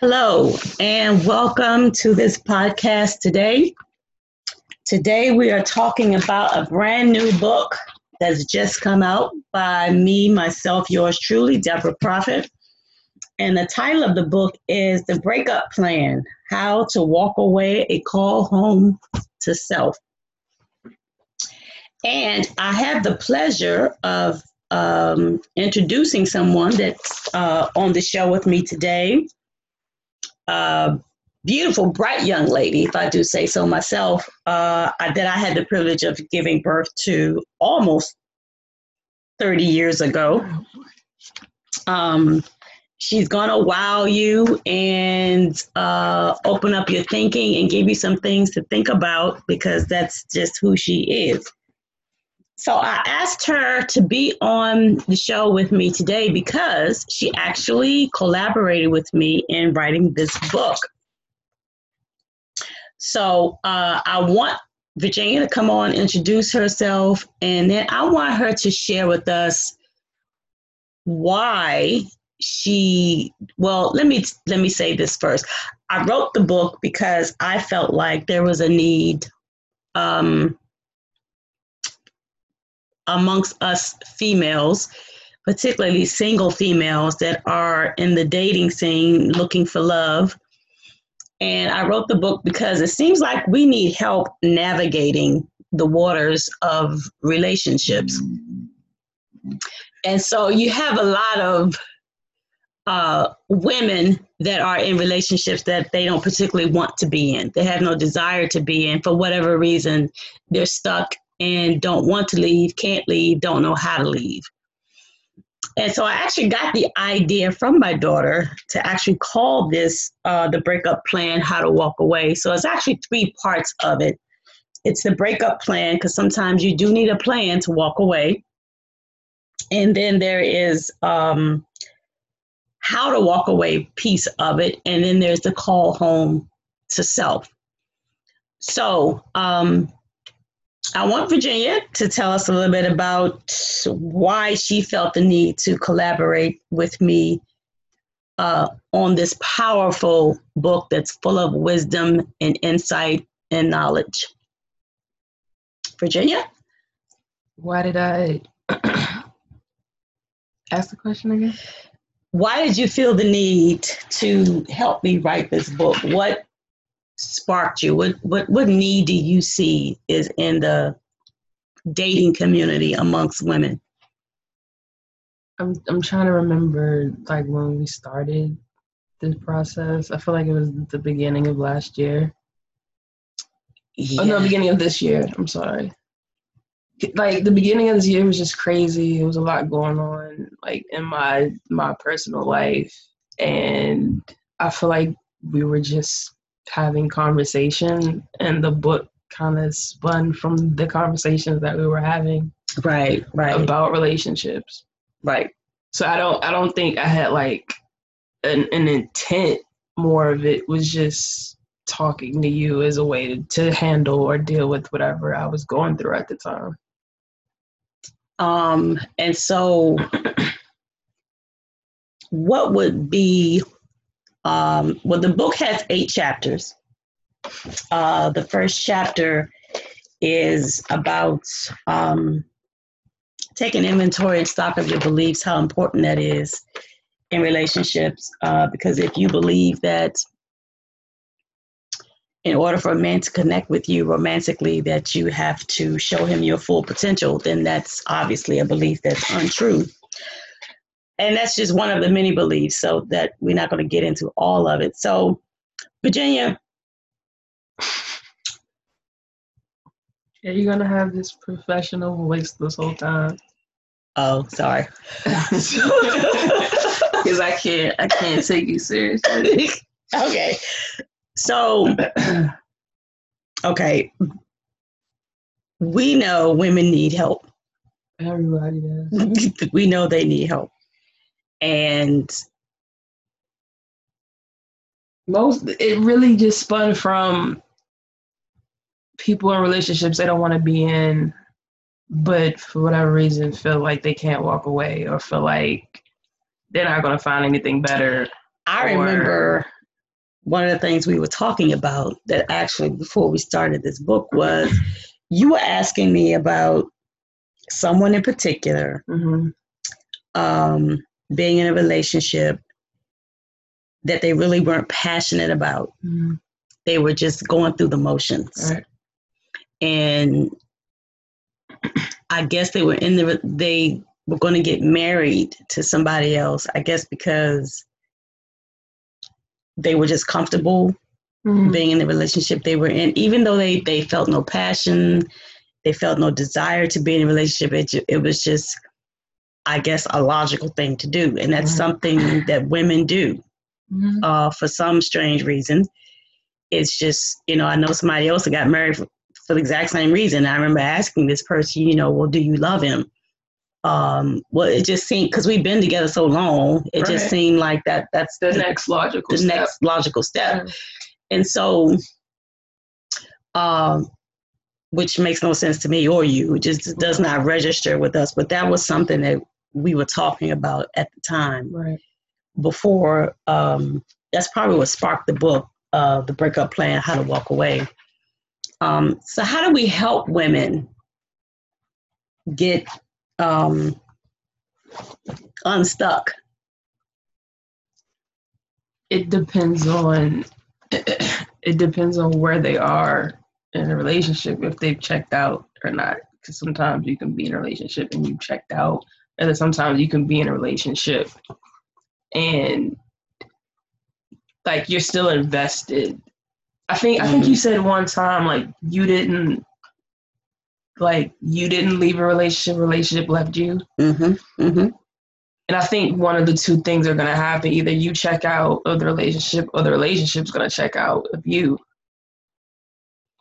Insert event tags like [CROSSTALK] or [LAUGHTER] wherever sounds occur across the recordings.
Hello, and welcome to this podcast today. Today, we are talking about a brand new book that's just come out by me, myself, yours truly, Deborah Prophet. And the title of the book is The Breakup Plan How to Walk Away, a Call Home to Self. And I have the pleasure of um, introducing someone that's uh, on the show with me today uh, beautiful, bright young lady, if I do say so myself, uh, I, that I had the privilege of giving birth to almost 30 years ago. Um, she's going to wow you and uh, open up your thinking and give you some things to think about because that's just who she is. So I asked her to be on the show with me today because she actually collaborated with me in writing this book. So uh, I want Virginia to come on, introduce herself, and then I want her to share with us why she well let me let me say this first i wrote the book because i felt like there was a need um, amongst us females, particularly single females that are in the dating scene looking for love. And I wrote the book because it seems like we need help navigating the waters of relationships. And so you have a lot of uh, women that are in relationships that they don't particularly want to be in. They have no desire to be in. For whatever reason, they're stuck and don't want to leave, can't leave, don't know how to leave. And so I actually got the idea from my daughter to actually call this uh, the breakup plan, how to walk away. So it's actually three parts of it. It's the breakup plan, because sometimes you do need a plan to walk away. And then there is um, how to walk away piece of it. And then there's the call home to self. So um, I want Virginia to tell us a little bit about why she felt the need to collaborate with me uh, on this powerful book that's full of wisdom and insight and knowledge. Virginia? Why did I [CLEARS THROAT] ask the question again? Why did you feel the need to help me write this book? What sparked you? What what what need do you see is in the dating community amongst women? I'm I'm trying to remember like when we started this process. I feel like it was the beginning of last year. Yeah. Oh no, beginning of this year. I'm sorry. Like the beginning of this year was just crazy. It was a lot going on, like in my my personal life, and I feel like we were just having conversation and the book kind of spun from the conversations that we were having right right. about relationships. Right. So i don't i don't think i had like an, an intent more of it was just talking to you as a way to, to handle or deal with whatever i was going through at the time. Um and so [CLEARS THROAT] what would be um, well, the book has eight chapters. Uh, the first chapter is about um, taking inventory and stock of your beliefs, how important that is in relationships. Uh, because if you believe that in order for a man to connect with you romantically, that you have to show him your full potential, then that's obviously a belief that's untrue and that's just one of the many beliefs so that we're not going to get into all of it. So virginia. Are you going to have this professional voice this whole time? Oh sorry. [LAUGHS] Because i can't i can't take you seriously. [LAUGHS] Okay. So [CLEARS THROAT] okay. We know women need help. Everybody does. [LAUGHS] We know they need help and most it really just spun from people in relationships they don't want to be in but for whatever reason feel like they can't walk away or feel like they're not going to find anything better i remember one of the things we were talking about that actually before we started this book was you were asking me about someone in particular mm-hmm. um, being in a relationship that they really weren't passionate about. Mm-hmm. They were just going through the motions. Right. And I guess they were in the they were going to get married to somebody else. I guess because they were just comfortable mm-hmm. being in the relationship they were in, even though they they felt no passion, they felt no desire to be in a relationship. It it was just, I guess, a logical thing to do, and that's mm-hmm. something that women do mm-hmm. uh, for some strange reason. It's just you know I know somebody else that got married for, for the exact same reason. I remember asking this person, you know, well, do you love him? um well it just seemed because we've been together so long it right. just seemed like that that's the, the next logical the step. next logical step and so um which makes no sense to me or you it just does not register with us but that was something that we were talking about at the time right before um that's probably what sparked the book uh the breakup plan how to walk away um so how do we help women get um, unstuck? It depends on [COUGHS] it depends on where they are in a relationship if they've checked out or not. Because sometimes you can be in a relationship and you checked out, and then sometimes you can be in a relationship and like you're still invested. I think I think you mm-hmm. said one time like you didn't like you didn't leave a relationship, relationship left you. Mm-hmm. Mm-hmm. And I think one of the two things are going to happen: either you check out of the relationship, or the relationship's going to check out of you.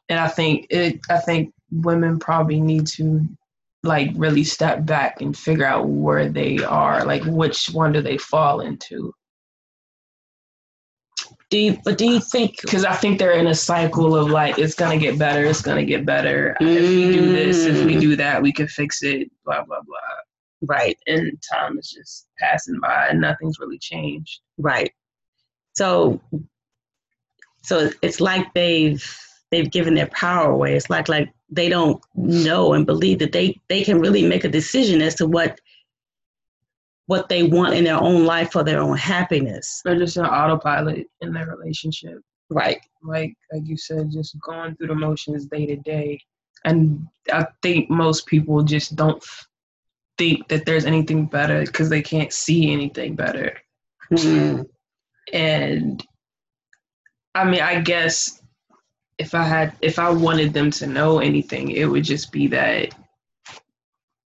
And I think it. I think women probably need to like really step back and figure out where they are, like which one do they fall into. Do you, but do you think? Because I think they're in a cycle of like, it's gonna get better, it's gonna get better. Mm. If we do this, if we do that, we can fix it. Blah blah blah. Right. And time is just passing by, and nothing's really changed. Right. So, so it's like they've they've given their power away. It's like like they don't know and believe that they they can really make a decision as to what what they want in their own life for their own happiness. They're just an autopilot in their relationship. Right. Like like you said, just going through the motions day to day. And I think most people just don't think that there's anything better because they can't see anything better. Mm-hmm. And I mean, I guess if I had, if I wanted them to know anything, it would just be that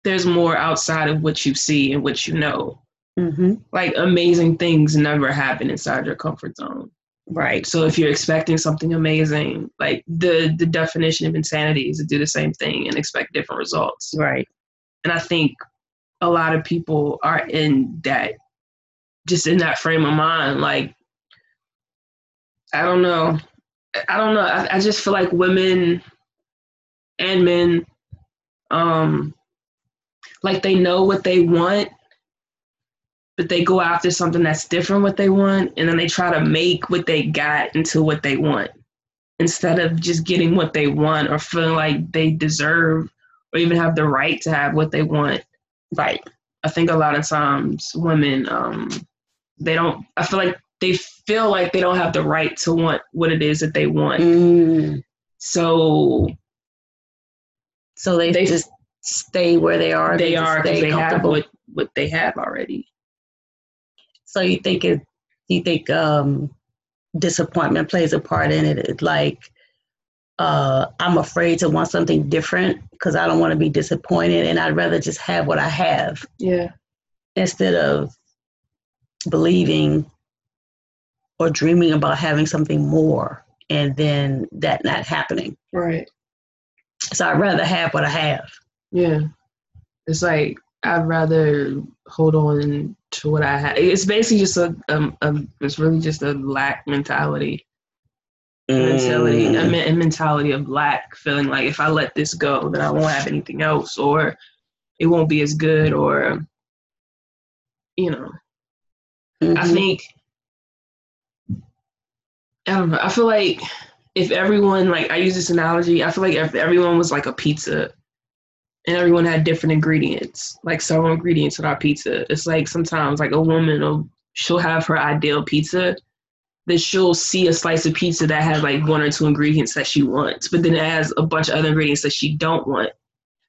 there's more outside of what you see and what you know. Mm-hmm. Like amazing things never happen inside your comfort zone. Right. So if you're expecting something amazing, like the the definition of insanity is to do the same thing and expect different results. Right. And I think a lot of people are in that just in that frame of mind. Like I don't know. I don't know. I, I just feel like women and men um like they know what they want but they go after something that's different what they want and then they try to make what they got into what they want instead of just getting what they want or feeling like they deserve or even have the right to have what they want right i think a lot of times women um they don't i feel like they feel like they don't have the right to want what it is that they want mm. so so they, they just stay where they are. They, they are because they have what what they have already. So you think it? You think um, disappointment plays a part in it? It's like uh, I'm afraid to want something different because I don't want to be disappointed, and I'd rather just have what I have. Yeah. Instead of believing or dreaming about having something more, and then that not happening. Right. So I'd rather have what I have. Yeah. It's like I'd rather hold on to what I have. It's basically just a, um, a it's really just a lack mentality. Mm. Mentality, a, mm. a mentality of lack, feeling like if I let this go, then I won't have anything else, or it won't be as good, or you know. Mm-hmm. I think I don't know. I feel like if everyone like I use this analogy, I feel like if everyone was like a pizza and everyone had different ingredients, like several ingredients in our pizza. It's like sometimes like a woman will she'll have her ideal pizza, then she'll see a slice of pizza that has like one or two ingredients that she wants, but then it has a bunch of other ingredients that she don't want.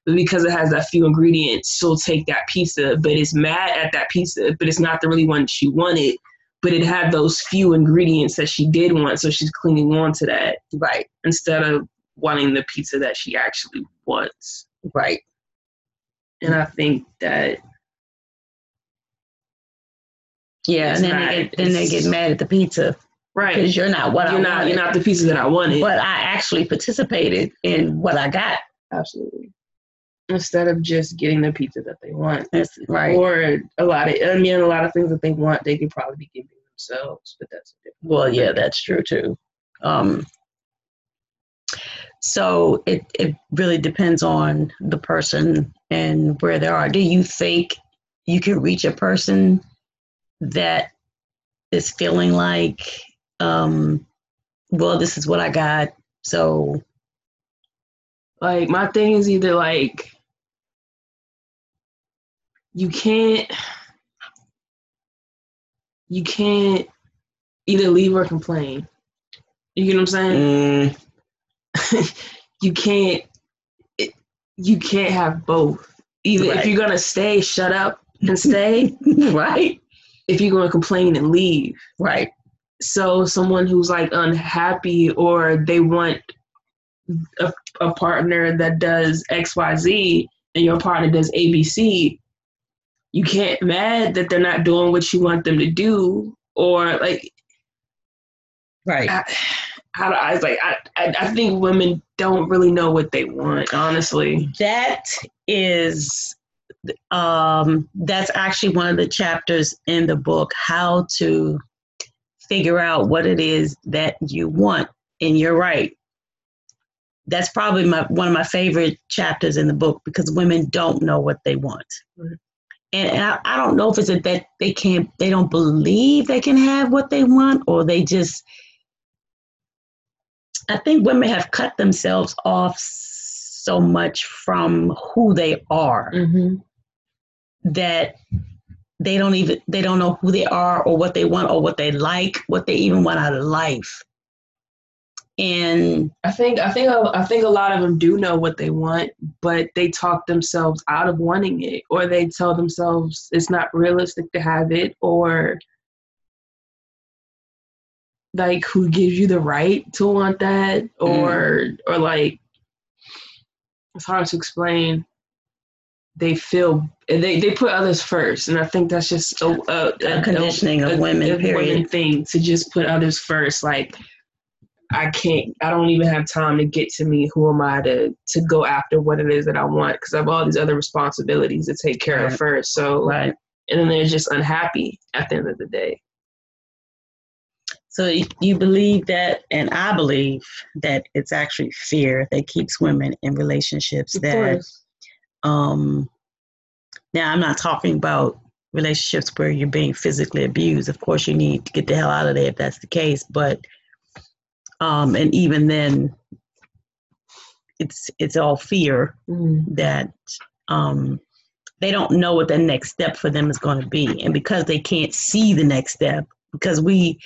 But because it has that few ingredients, she'll take that pizza, but it's mad at that pizza, but it's not the really one she wanted. But it had those few ingredients that she did want, so she's clinging on to that. Right. Instead of wanting the pizza that she actually wants. Right. And I think that Yeah, and then not- they get then they get mad at the pizza right, because you're not what you're I not wanted. you're not the pizza that I wanted. but I actually participated in what I got. Absolutely. Instead of just getting the pizza that they want. That's right. Or a lot of I mean a lot of things that they want they could probably be giving themselves, but that's a different Well, yeah, that's true too. Um, so it it really depends on the person and where they are. Do you think you can reach a person that is feeling like, um, well, this is what I got, so like my thing is either like you can't you can't either leave or complain. You get what I'm saying? Mm. [LAUGHS] you can't it, you can't have both. Either if you're gonna stay, shut up and stay. [LAUGHS] right, if you're gonna complain and leave. right, So someone who's like unhappy or they want a, a partner that does XYZ and your partner does ABC, you can't mad that they're not doing what you want them to do or like right. I, how do I like I, I I think women don't really know what they want, honestly. That is, um, that's actually one of the chapters in the book, how to figure out what it is that you want. And you're right. That's probably my one of my favorite chapters in the book because women don't know what they want. Right. And, and I, I don't know if it's that they can't, they don't believe they can have what they want, or they just I think women have cut themselves off so much from who they are Mm-hmm. that they don't even they don't know who they are or what they want or what they like, what they even want out of life. And I think I think I think a lot of them do know what they want, but they talk themselves out of wanting it, or they tell themselves it's not realistic to have it, or like who gives you the right to want that, mm. or or like it's hard to explain. They feel they they put others first, and I think that's just a, a, a conditioning of women, a women thing to just put others first. Like I can't, I don't even have time to get to me. Who am I to to go after what it is that I want? Because I have all these other responsibilities to take care Right. of first. So, right. and then they're just unhappy at the end of the day. So you believe that, and I believe that it's actually fear that keeps women in relationships. Of that course. um, now I'm not talking about relationships where you're being physically abused. Of course, you need to get the hell out of there if that's the case. But um, and even then, it's it's all fear Mm. that um, they don't know what the next step for them is going to be, and because they can't see the next step, because we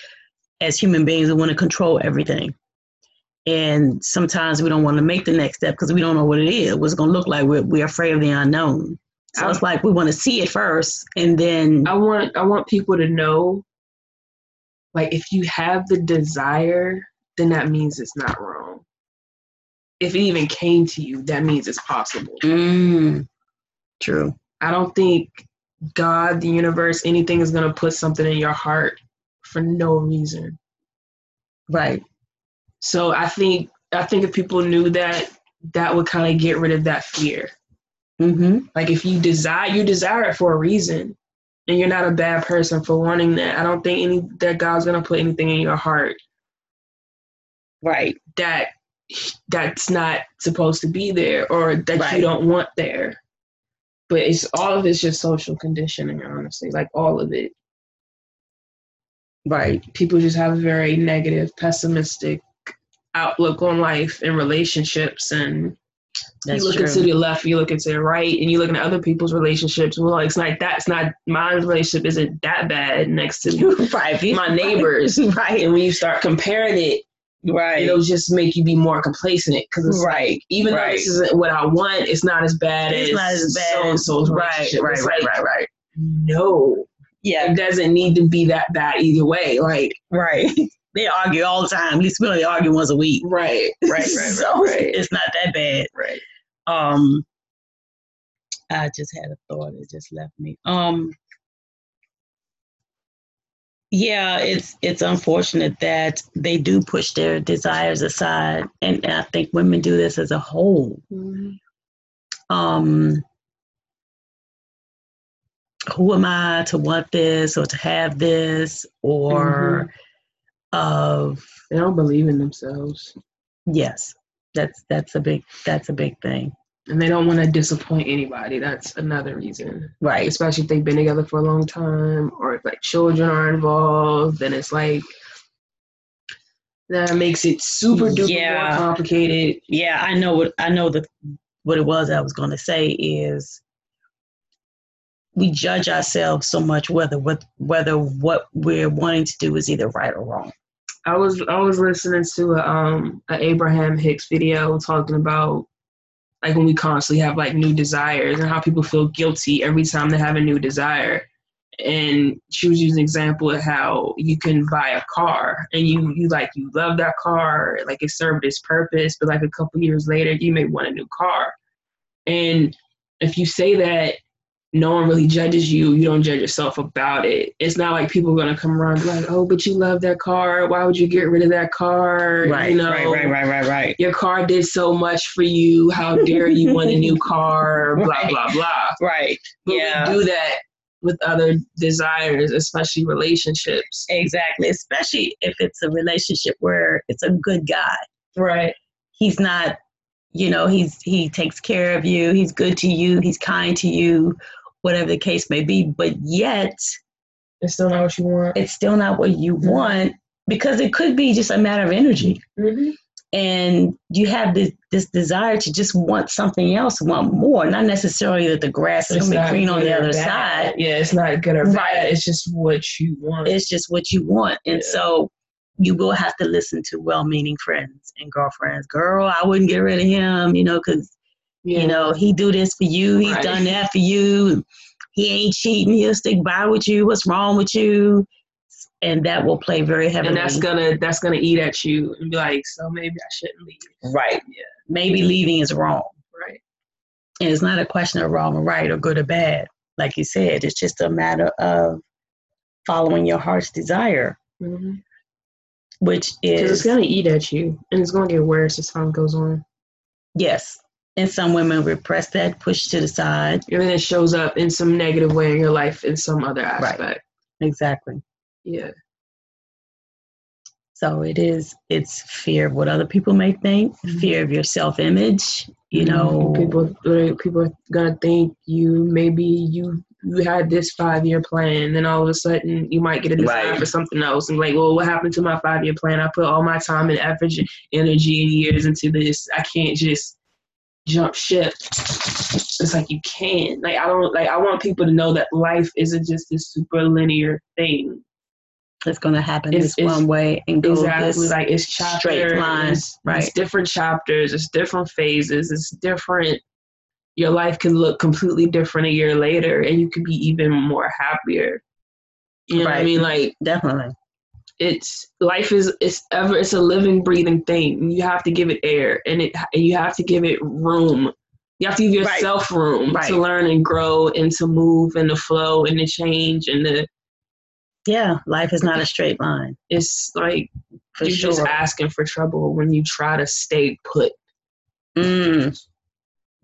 as human beings we want to control everything. And sometimes we don't want to make the next step because we don't know what it is, what's going to look like. We're, we're afraid of the unknown. So it's like we want to see it first, and then I want I want people to know, like if you have the desire, then that means it's not wrong. If it even came to you, that means it's possible. mm, true, I don't think God, the universe, anything is gonna put something in your heart for no reason. right, So I think I think if people knew that, that would kind of get rid of that fear. mm-hmm. Like if you desire, you desire it for a reason, and you're not a bad person for wanting that. I don't think any that God's gonna put anything in your heart right, that that's not supposed to be there or that Right. you don't want there. But it's all of it's just social conditioning, honestly. Like all of it. Right. People just have a very negative, pessimistic outlook on life and relationships and That's you look true. into the left, you look into the right, and you look at other people's relationships. Well, it's like that's not my relationship isn't that bad next to [LAUGHS] right. my neighbors. [LAUGHS] Right. And when you start comparing it, Right. it'll just make you be more complacent because it's Right. like even though this isn't what I want, it's not as bad it's as not as bad. so and so's right. relationship. Right. Right. like, right. Right. No, Yeah. it doesn't need to be that bad either way. Like Right. [LAUGHS] They argue all the time. At least we only argue once a week. right, [LAUGHS] right, right, so right, right, it's not that bad. right. Um, I just had a thought. It just left me. Um, yeah, it's it's unfortunate that they do push their desires aside, and, I think women do this as a whole. Um, who am I to want this or to have this or of They don't believe in themselves, yes, that's that's a big that's a big thing, and they don't want to disappoint anybody. That's another reason. right? especially if they've been together for a long time or if like children are involved then it's like that makes it super duper Yeah. complicated Yeah, I know what I know that what it was I was going to say is we judge ourselves so much whether what whether what we're wanting to do is either right or wrong. i was i was listening to a um a abraham hicks video talking about like when we constantly have like new desires and how people feel guilty every time they have a new desire. And she was using an example of how you can buy a car and you you like you love that car like it served its purpose but like a couple years later you may want a new car. And if you say that no one really judges you you don't judge yourself about it it's not like people are going to come around and be like oh but you love that car why would you get rid of that car Right, you know right, right, right, right, right. your car did so much for you how dare you want a new [LAUGHS] car blah Right. blah blah Right. but Yeah. we do that with other desires, especially relationships. Exactly, especially if it's a relationship where it's a good guy. Right. He's not, you know, he's he takes care of you, he's good to you, he's kind to you, whatever the case may be, but yet It's still not what you want. it's still not what you Mhm. want because it could be just a matter of energy. Mm-hmm. And you have this, this desire to just want something else, want more, not necessarily that the grass is going to be green on the other side. Yeah, it's not good or bad. Right. It's just what you want. It's just what you want. And Yeah. so you will have to listen to well meaning friends and girlfriends. Girl, I wouldn't get rid of him, you know, because, yeah. you know, he do this for you. He's Right. done that for you. He ain't cheating. He'll stick by with you. What's wrong with you? And that will play very heavily. and that's gonna that's gonna eat at you and be like, so maybe I shouldn't leave. right. Yeah. Maybe leaving is wrong. Right. And it's not a question of wrong or right or good or bad. Like you said, it's just a matter of following your heart's desire, Mm-hmm. Which Because it's gonna eat at you, and it's gonna get worse as time goes on. yes. And some women repress that, push to the side. And then it shows up in some negative way in your life in some other aspect. Right. Exactly. Yeah. So it is, it's fear of what other people may think, Mhm. fear of your self image, you know. people people are gonna think you maybe you you had this five year plan, and then all of a sudden you might get a desire Right. for something else, and like, well, what happened to my five year plan? I put all my time and effort, energy, and years into this. I can't just jump ship. It's like you can't. Like I don't like. I want people to know that life isn't just this super linear thing. It's going to happen It's- this it's- one way and go Exactly. this Like it's chapters, straight line, right. It's different chapters. It's different phases. It's different. Your life can look completely different a year later, and you could be even more happier. You know what I mean? Like Definitely. it's life is it's ever it's a living, breathing thing. You have to give it air, and it and you have to give it room. You have to give Right. yourself room Right. to learn and grow and to move and to flow and to change and to Yeah, life is not a straight line it's like for you're sure. just asking for trouble when you try to stay put. Mm.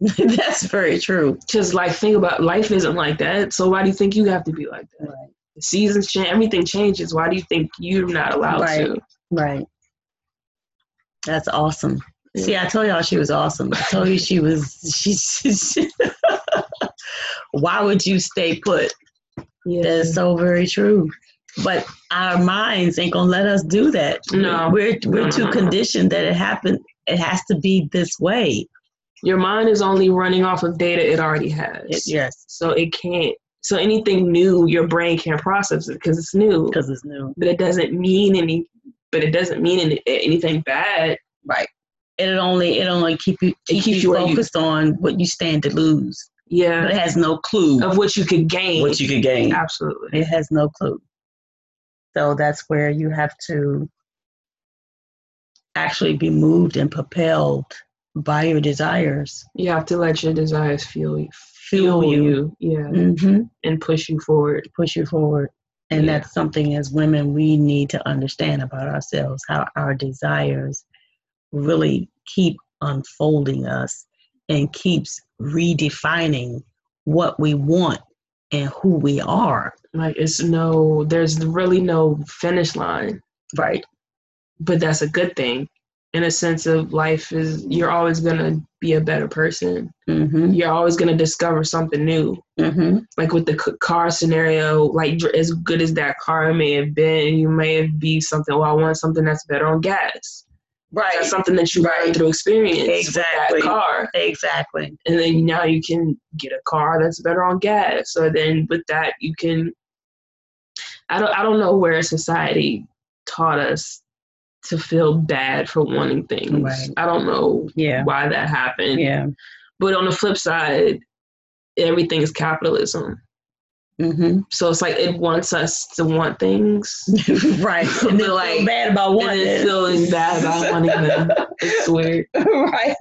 [LAUGHS] [LAUGHS] That's very true. Just like think about life isn't like that. So why do you think you have to be like that? Right. The seasons change, everything changes. Why do you think you're not allowed Right. to? Right. That's awesome. Yeah. See, I told y'all she was awesome. I told you she was. She. she [LAUGHS] Why would you stay put? Yeah. That's so very true. but our minds ain't gonna let us do that. No. we're we're No, too no, no. conditioned that it happened. It has to be this way. Your mind is only running off of data it already has. It- yes, So it can't. So anything new, your brain can't process it because it's new. because it's new. But it doesn't mean any. But it doesn't mean any, anything bad. Right. It'll only it only keep you keep keeps you where you- focused on what you stand to lose, but Yeah. it has no clue Of what you could gain. what you could gain. Absolutely. It has no clue. So that's where you have to actually be moved and propelled by your desires. You have to let your desires feel you. Fuel Fuel you. you. Yeah. hmm And push you forward. Push you forward. And Yeah. that's something as women we need to understand about ourselves, how our desires really keep unfolding us and keeps redefining what we want and who we are. Like it's no. There's really no finish line. Right. but that's a good thing in a sense of life is you're always going to be a better person Mm-hmm. you're always going to discover something new Mm-hmm. like with the car scenario like as good as that car may have been you may have be something well i want something that's better on gas Right. that's something that you Right. learn through experience Exactly. car Exactly. and then now you can get a car that's better on gas so then with that you can i don't i don't know where society taught us to feel bad for wanting things Right. i don't know Yeah. why that happened Yeah. but on the flip side everything is capitalism Mm-hmm. so it's like it wants us to want things [LAUGHS] right. [LAUGHS] And then like bad about and wanting then feeling bad about wanting them it's [LAUGHS] weird right.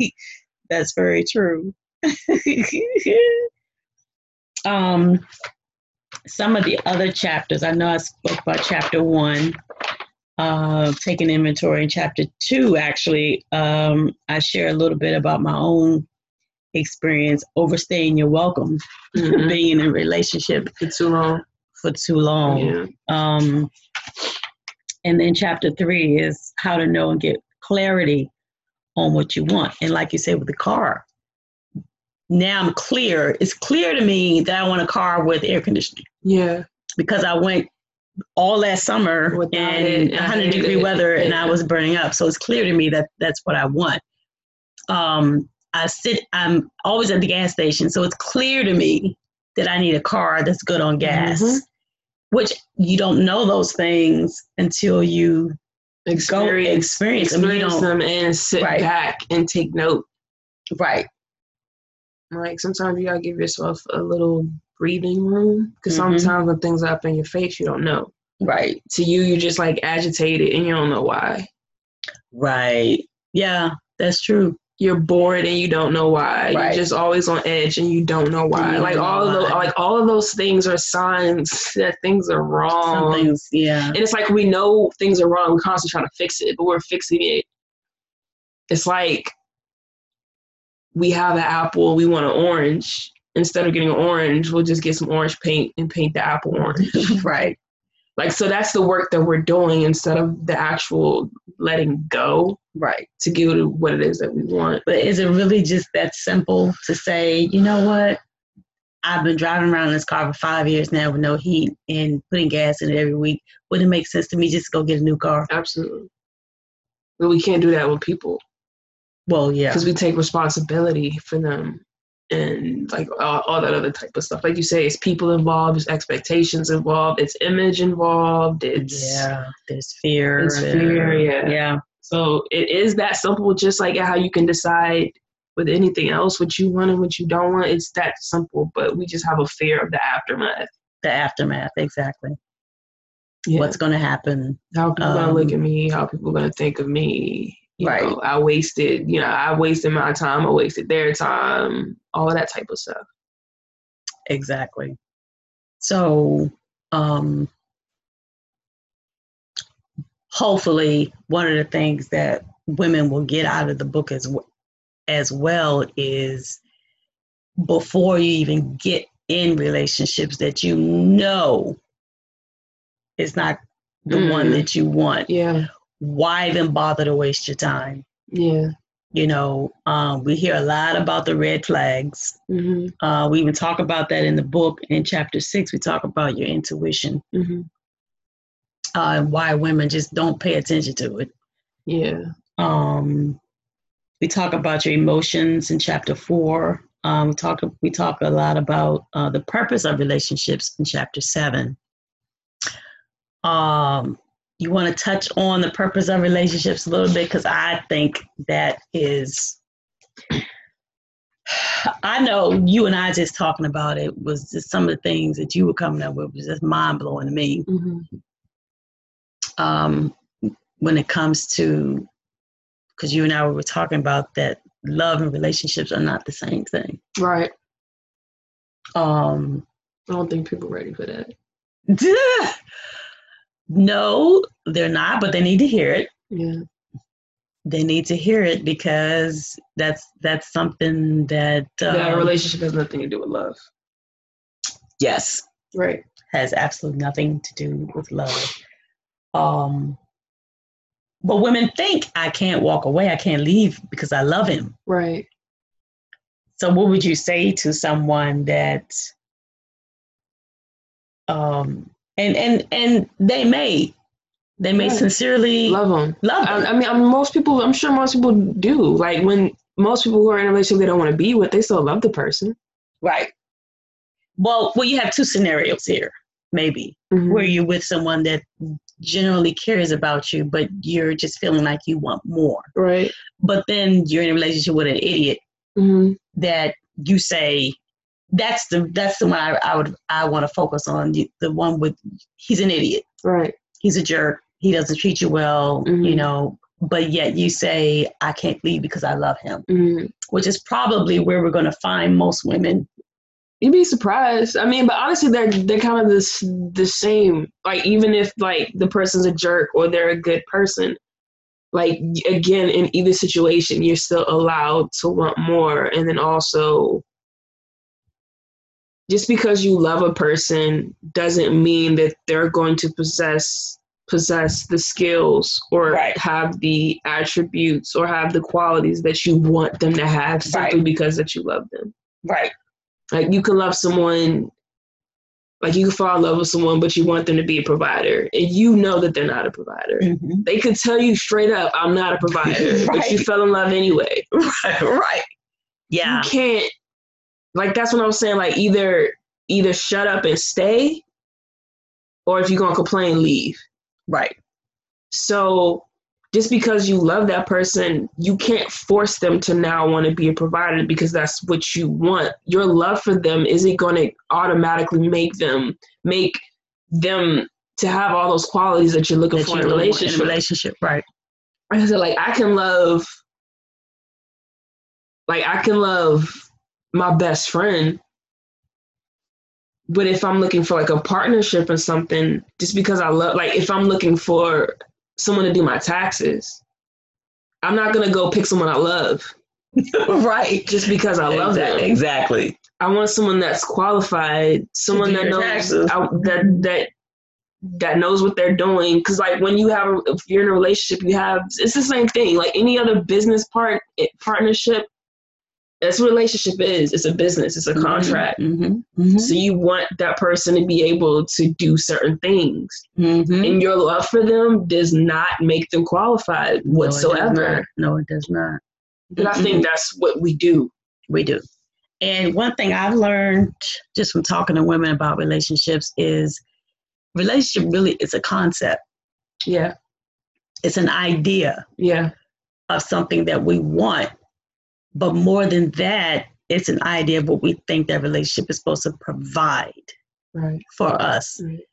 That's very true. um, some of the other chapters, I know I spoke about chapter one, uh, taking inventory. In chapter two, actually, um, I share a little bit about my own experience overstaying your welcome, Mhm. being in a relationship for too long for too long. yeah Um, and then chapter three is how to know and get clarity on what you want. And like you said with the car, now I'm clear. It's clear to me that I want a car with air conditioning yeah because I went all last summer Without in it, 100 degree it. weather and I [LAUGHS] was burning up. So it's clear to me that that's what I want. Um, I sit, I'm always at the gas station. So it's clear to me that I need a car that's good on gas, Mhm. which you don't know those things until you go experience experience them and sit Right. back and take note. right. Like sometimes you gotta give yourself a little breathing room because Mhm. sometimes when things are up in your face, you don't know. Right. To you, you're just like agitated and you don't know why. Right. Yeah, that's true. You're bored and you don't know why. Right. You're just always on edge and you don't know why. You like don't all know of those, like all of those things are signs [LAUGHS] that things are wrong. Some things, yeah. And it's like we know things are wrong. We're constantly trying to fix it, but we're fixing it. It's like we have an apple, we want an orange. Instead of getting orange, we'll just get some orange paint and paint the apple orange. [LAUGHS] right. like so that's the work that we're doing instead of the actual letting go Right. to get to what it is that we want. But is it really just that simple to say, you know what? I've been driving around in this car for five years now with no heat and putting gas in it every week. Wouldn't it make sense to me just to go get a new car? Absolutely. But we can't do that with people Well, yeah. because we take responsibility for them and like all, all that other type of stuff. Like you say, it's people involved, it's expectations involved, it's image involved, it's Yeah. There's fear. It's there. fear, yeah. Yeah. So it is that simple, just like how you can decide with anything else what you want and what you don't want. It's that simple, but we just have a fear of the aftermath. The aftermath. Exactly. Yeah. What's going to happen? how people gonna look um, at me? How people gonna think of me? You Right. know, I wasted. You know, I wasted my time. I wasted their time. All of that type of stuff. Exactly. So, um, hopefully, one of the things that women will get out of the book as w- as well is before you even get in relationships that you know is not the one Mhm. that you want. Yeah. Why even bother to waste your time? Yeah. You know, um, we hear a lot about the red flags. hmm Uh, we even talk about that in the book in chapter six. We talk about your intuition. hmm uh, and why women just don't pay attention to it. Yeah. Um, we talk about your emotions in chapter four. Um, we talk we talk a lot about uh, the purpose of relationships in chapter seven. Um, you want to touch on the purpose of relationships a little bit because I think that is. I know you and I just talking about it was just some of the things that you were coming up with was just mind blowing to me. Mm-hmm. Um, when it comes to because you and I were talking about that love and relationships are not the same thing. Right. Um, I don't think people are ready for that. [LAUGHS] no, they're not, but they need to hear it. Yeah. They need to hear it because that's that's something that um, that relationship has nothing to do with love. Yes, Right. has absolutely nothing to do with love. Um, but women think I can't walk away, I can't leave because I love him. Right. So, what would you say to someone that, um, and and and they may, they may Right. sincerely love, Love them. love I. I mean, I'm, most people. I'm sure most people do. Like when most people who are in a relationship they don't want to be with, they still love the person. right? Well, well, you have two scenarios here, maybe Mhm. where you're with someone that generally cares about you, but you're just feeling like you want more. Right. But then you're in a relationship with an idiot hmm that you say that's the that's the one I, I would I want to focus on the, the one with he's an idiot Right. he's a jerk he doesn't treat you well you Mhm. know but yet you say I can't leave because I love him hmm which is probably where we're going to find most women You'd be surprised. I mean, but honestly, they're they're kind of this the same. Like even if like the person's a jerk or they're a good person, like again in either situation, you're still allowed to want more. And then also, just because you love a person doesn't mean that they're going to possess possess the skills or Right. have the attributes or have the qualities that you want them to have simply Right. because that you love them. right Like you can love someone, like you can fall in love with someone, but you want them to be a provider, and you know that they're not a provider. Mhm. They could tell you straight up, "I'm not a provider," but you [LAUGHS] fell in love anyway. [LAUGHS] right right yeah You can't. Like that's what I was saying. Like either either shut up and stay, or if you're gonna complain, leave. right So just because you love that person, you can't force them to now want to be a provider because that's what you want. Your love for them isn't going to automatically make them make them to have all those qualities that you're looking that for in a relationship. in a relationship right I said, like I can love, like I can love my best friend, but if I'm looking for like a partnership or something, just because I love, like if I'm looking for someone to do my taxes, I'm not gonna go pick someone I love [LAUGHS] right just because I love them. exactly. exactly I want someone that's qualified, someone that knows taxes. I, that that that knows what they're doing. Because like when you have, if you're in a relationship, you have it's the same thing. Like any other business part it, partnership, that's what a relationship is. It's a business. It's a contract. Mhm, mhm, So you want that person to be able to do certain things, mhm. and your love for them does not make them qualified No, it does whatsoever. not. No, it does not. But I think that's what we do. We do. And one thing I've learned just from talking to women about relationships is relationship really is a concept. Yeah, It's an idea yeah, of something that we want. But more than that, it's an idea of what we think that relationship is supposed to provide right. for us. Right.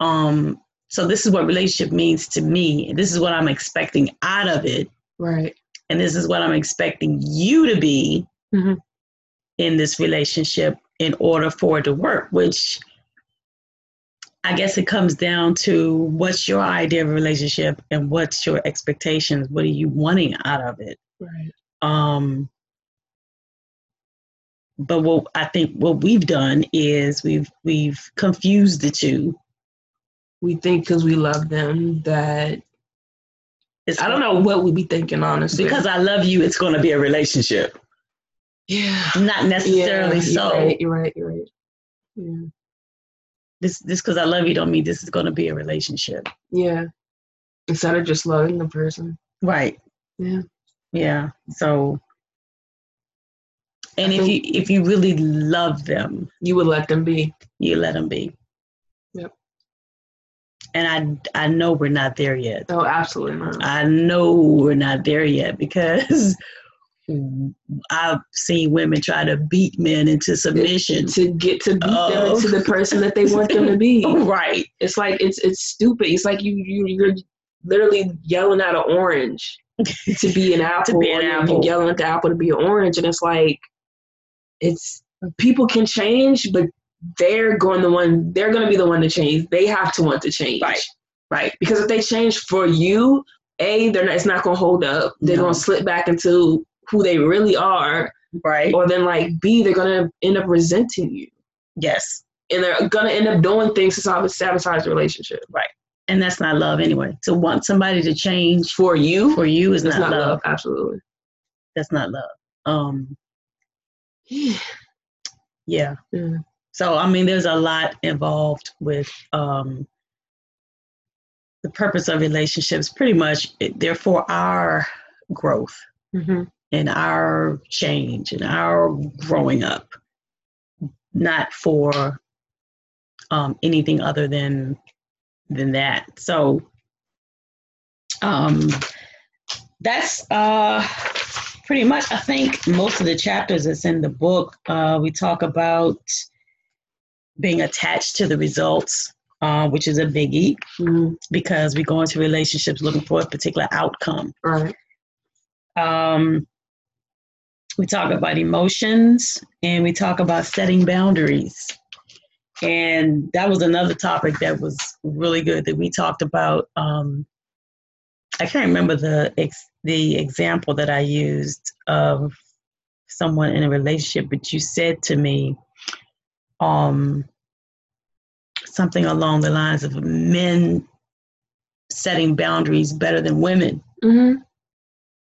Um, so this is what relationship means to me. This is what I'm expecting out of it. Right. And this is what I'm expecting you to be Mhm. in this relationship in order for it to work, which I guess it comes down to what's your idea of a relationship and what's your expectations? What are you wanting out of it? Right. Um, but what I think what we've done is we've we've confused the two. We think because we love them that It's I don't know what we'd be thinking honestly. because I love you. It's going to be a relationship, yeah, not necessarily yeah, so. You're right. You're right. You're right. Yeah. this this because I love you don't mean this is going to be a relationship. Yeah. Instead of just loving the person. Right. Yeah. Yeah. So and I if you if you really love them, You would let them be. you let them be. Yep. And I I know we're not there yet. Oh, absolutely not. I know we're not there yet because [LAUGHS] I've seen women try to beat men into submission. to get to beat them Oh. into the person that they want them to be. [LAUGHS] Right. It's like it's it's stupid. It's like you you you're literally yelling at an orange [LAUGHS] to be an apple. be an apple. Yelling at the apple to be an orange, and it's like it's people can change, but they're going the one they're going to be the one to change. They have to want to change, Right. Right? Because if they change for you, a they're not, it's not going to hold up. They're No. going to slip back into who they really are, Right. or then like b they're going to end up resenting you. Yes. And they're gonna end up doing things to sab- sabotage the relationship. Right? And that's not love anyway. To want somebody to change For you, for you is not, not love. love. Absolutely. That's not love. Um Yeah. Yeah. So I mean there's a lot involved with um the purpose of relationships pretty much they're for our growth hmm and our change and our growing up not for um, anything other than than that so um, that's uh, pretty much i think most of the chapters that's in the book uh, we talk about being attached to the results uh, which is a biggie hmm because we go into relationships looking for a particular outcome Right. um, we talk about emotions and we talk about setting boundaries. And that was another topic that was really good that we talked about. Um, I can't remember the ex- the example that I used of someone in a relationship, but you said to me um, something along the lines of men setting boundaries better than women, hmm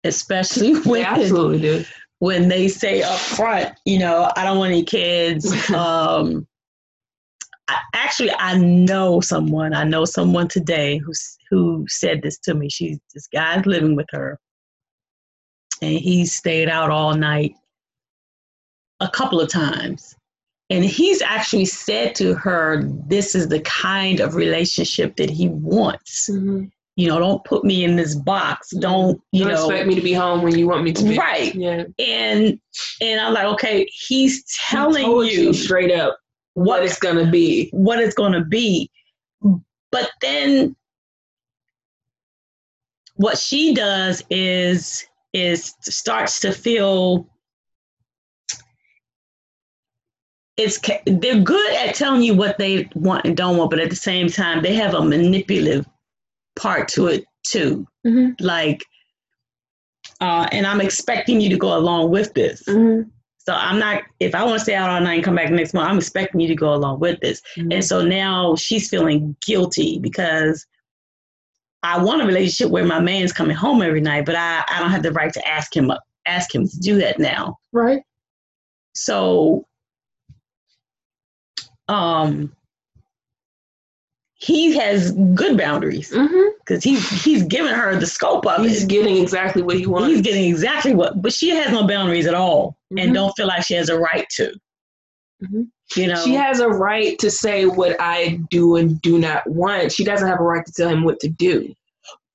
especially [LAUGHS] when absolutely do. when they say up front, you know, I don't want any kids. [LAUGHS] um, I, actually, I know someone. I know someone today who who said this to me. She's this guy's living with her, and he stayed out all night a couple of times. And he's actually said to her, "This is the kind of relationship that he wants. hmm You know, don't put me in this box. Don't you Don't know?" expect me to be home when you want me to be. Right. Yeah. and and I'm like, okay, he's He telling told you straight up what it's gonna be. what it's going to be, but then what she does is is starts to feel it's they're good at telling you what they want and don't want, but at the same time they have a manipulative part to it too. hmm Like, uh, and I'm expecting you to go along with this. hmm So I'm not, if I want to stay out all night and come back next month, I'm expecting you to go along with this. And so now she's feeling guilty because I want a relationship where my man's coming home every night, but I, I don't have the right to ask him ask him to do that now. Right. So um he has good boundaries hmm because he's he's giving her the scope of He's it. getting exactly what he wants. He's getting exactly what, but she has no boundaries at all, Mhm. and don't feel like she has a right to. Mhm. You know, She has a right to say what I do and do not want. She doesn't have a right to tell him what to do.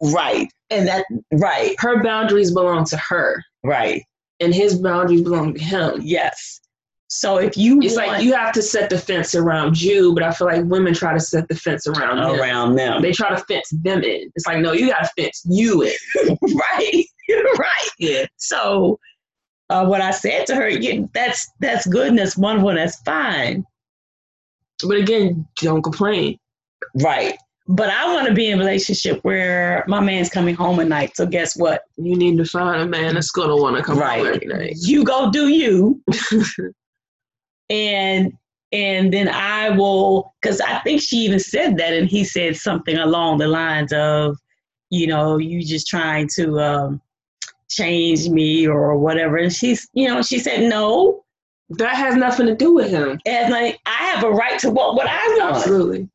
right, and that right, Her boundaries belong to her, right, and his boundaries belong to him. yes. So if you It's want like you have to set the fence around you, but I feel like women try to set the fence around them. around them, They try to fence them in. It's like, no, you got to fence you in. [LAUGHS] right, [LAUGHS] right. Yeah. So uh, what I said to her, yeah, that's that's good and that's wonderful, and that's fine, But again, don't complain. right. But I want to be in a relationship where my man's coming home at night. So guess what? You need to find a man that's going to want to come home every night. You go do you. [LAUGHS] and and then I will because I think she even said that and he said something along the lines of, you know, you just trying to um change me or whatever. And she's you know, she said, No, That has nothing to do with him. And like I have a right to want what I want. Absolutely.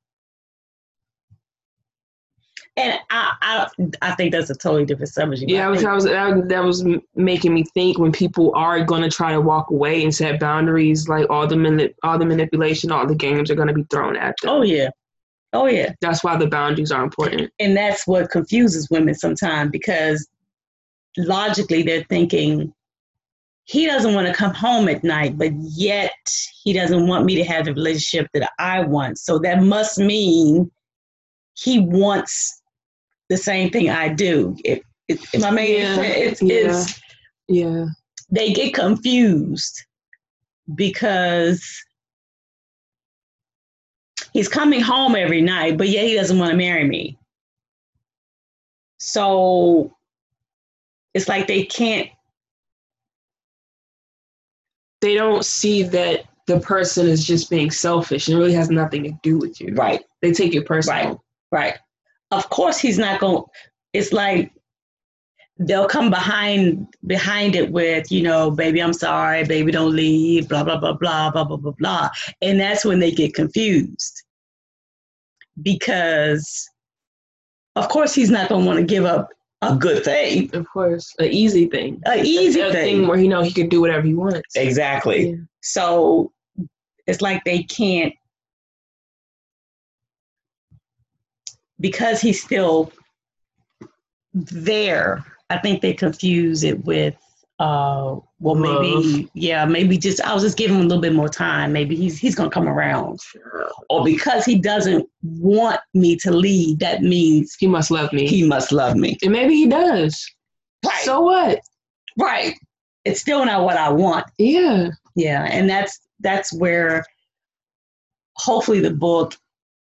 And I, I, I think that's a totally different subject. Yeah, I that was, that, that was making me think when people are going to try to walk away and set boundaries, like all the mani- all the manipulation, all the games are going to be thrown at them. Oh yeah, oh yeah. That's why the boundaries are important. And that's what confuses women sometimes because logically they're thinking he doesn't want to come home at night, but yet he doesn't want me to have the relationship that I want. So that must mean he wants the same thing I do. If, if, if I mean, Yeah, it's, yeah. it's Yeah. they get confused because he's coming home every night, but yet he doesn't want to marry me. So it's like they can't. They don't see that the person is just being selfish and it really has nothing to do with you. Right, They take it personal. right, right. Of course, he's not going. It's like they'll come behind behind it with, you know, baby, I'm sorry, baby, don't leave, blah blah blah blah blah blah blah blah, and that's when they get confused because, of course, he's not going to want to give up a good thing, Of course. An easy thing. an easy a thing. where you know he can do whatever he wants. Exactly. Yeah. So it's like they can't because he's still there. I think they confuse it with uh well maybe yeah maybe just I was just giving him a little bit more time maybe he's he's gonna come around or because he doesn't want me to leave that means He must love me. he must love me and maybe he does. right So what? right it's still not what I want Yeah. yeah and that's that's where hopefully the book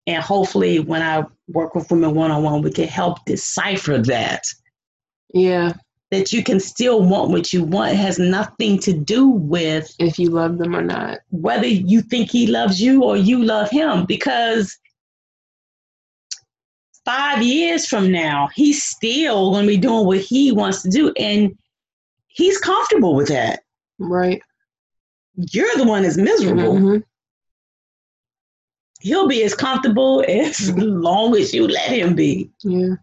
and hopefully when i work with women one-on-one we can help decipher that Yeah. that you can still want what you want it has nothing to do with If you love them or not. whether you think he loves you or you love him because five years from now he's still going to be doing what he wants to do and he's comfortable with that Right. you're the one that's miserable Mhm. He'll be as comfortable as long as you let him be. Yeah.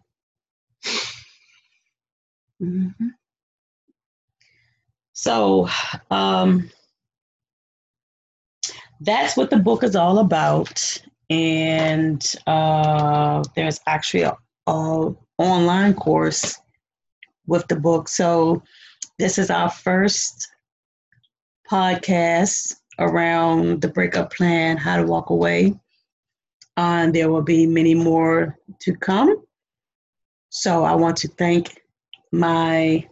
hmm So, um, that's what the book is all about. And uh, there's actually a, a online course with the book. So, this is our first podcast around the breakup plan, how to walk away. And there will be many more to come. So, I want to thank my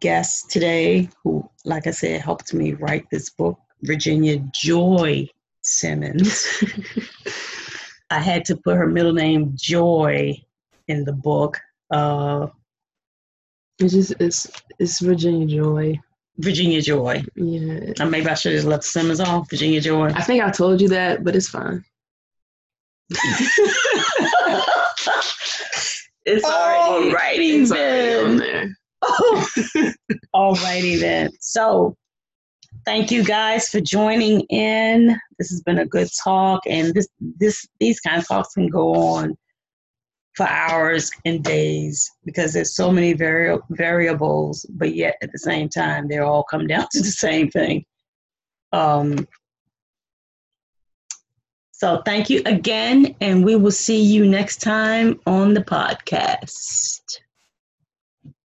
guest today, who, like I said, helped me write this book, Virginia Joy Simmons. [LAUGHS] I had to put her middle name Joy in the book. Uh, It's just it's it's Virginia Joy. Virginia Joy. Yeah. Or maybe I should have left Simmons off. Virginia Joy. I think I told you that, but it's fine. [LAUGHS] it's already Alrighty it's already on then. there. [LAUGHS] Alrighty then. So, thank you guys for joining in. This has been a good talk, and this this these kind of talks can go on for hours and days because there's so many vari- variables, but yet at the same time they all come down [LAUGHS] to the same thing. Um, so thank you again, and we will see you next time on the podcast.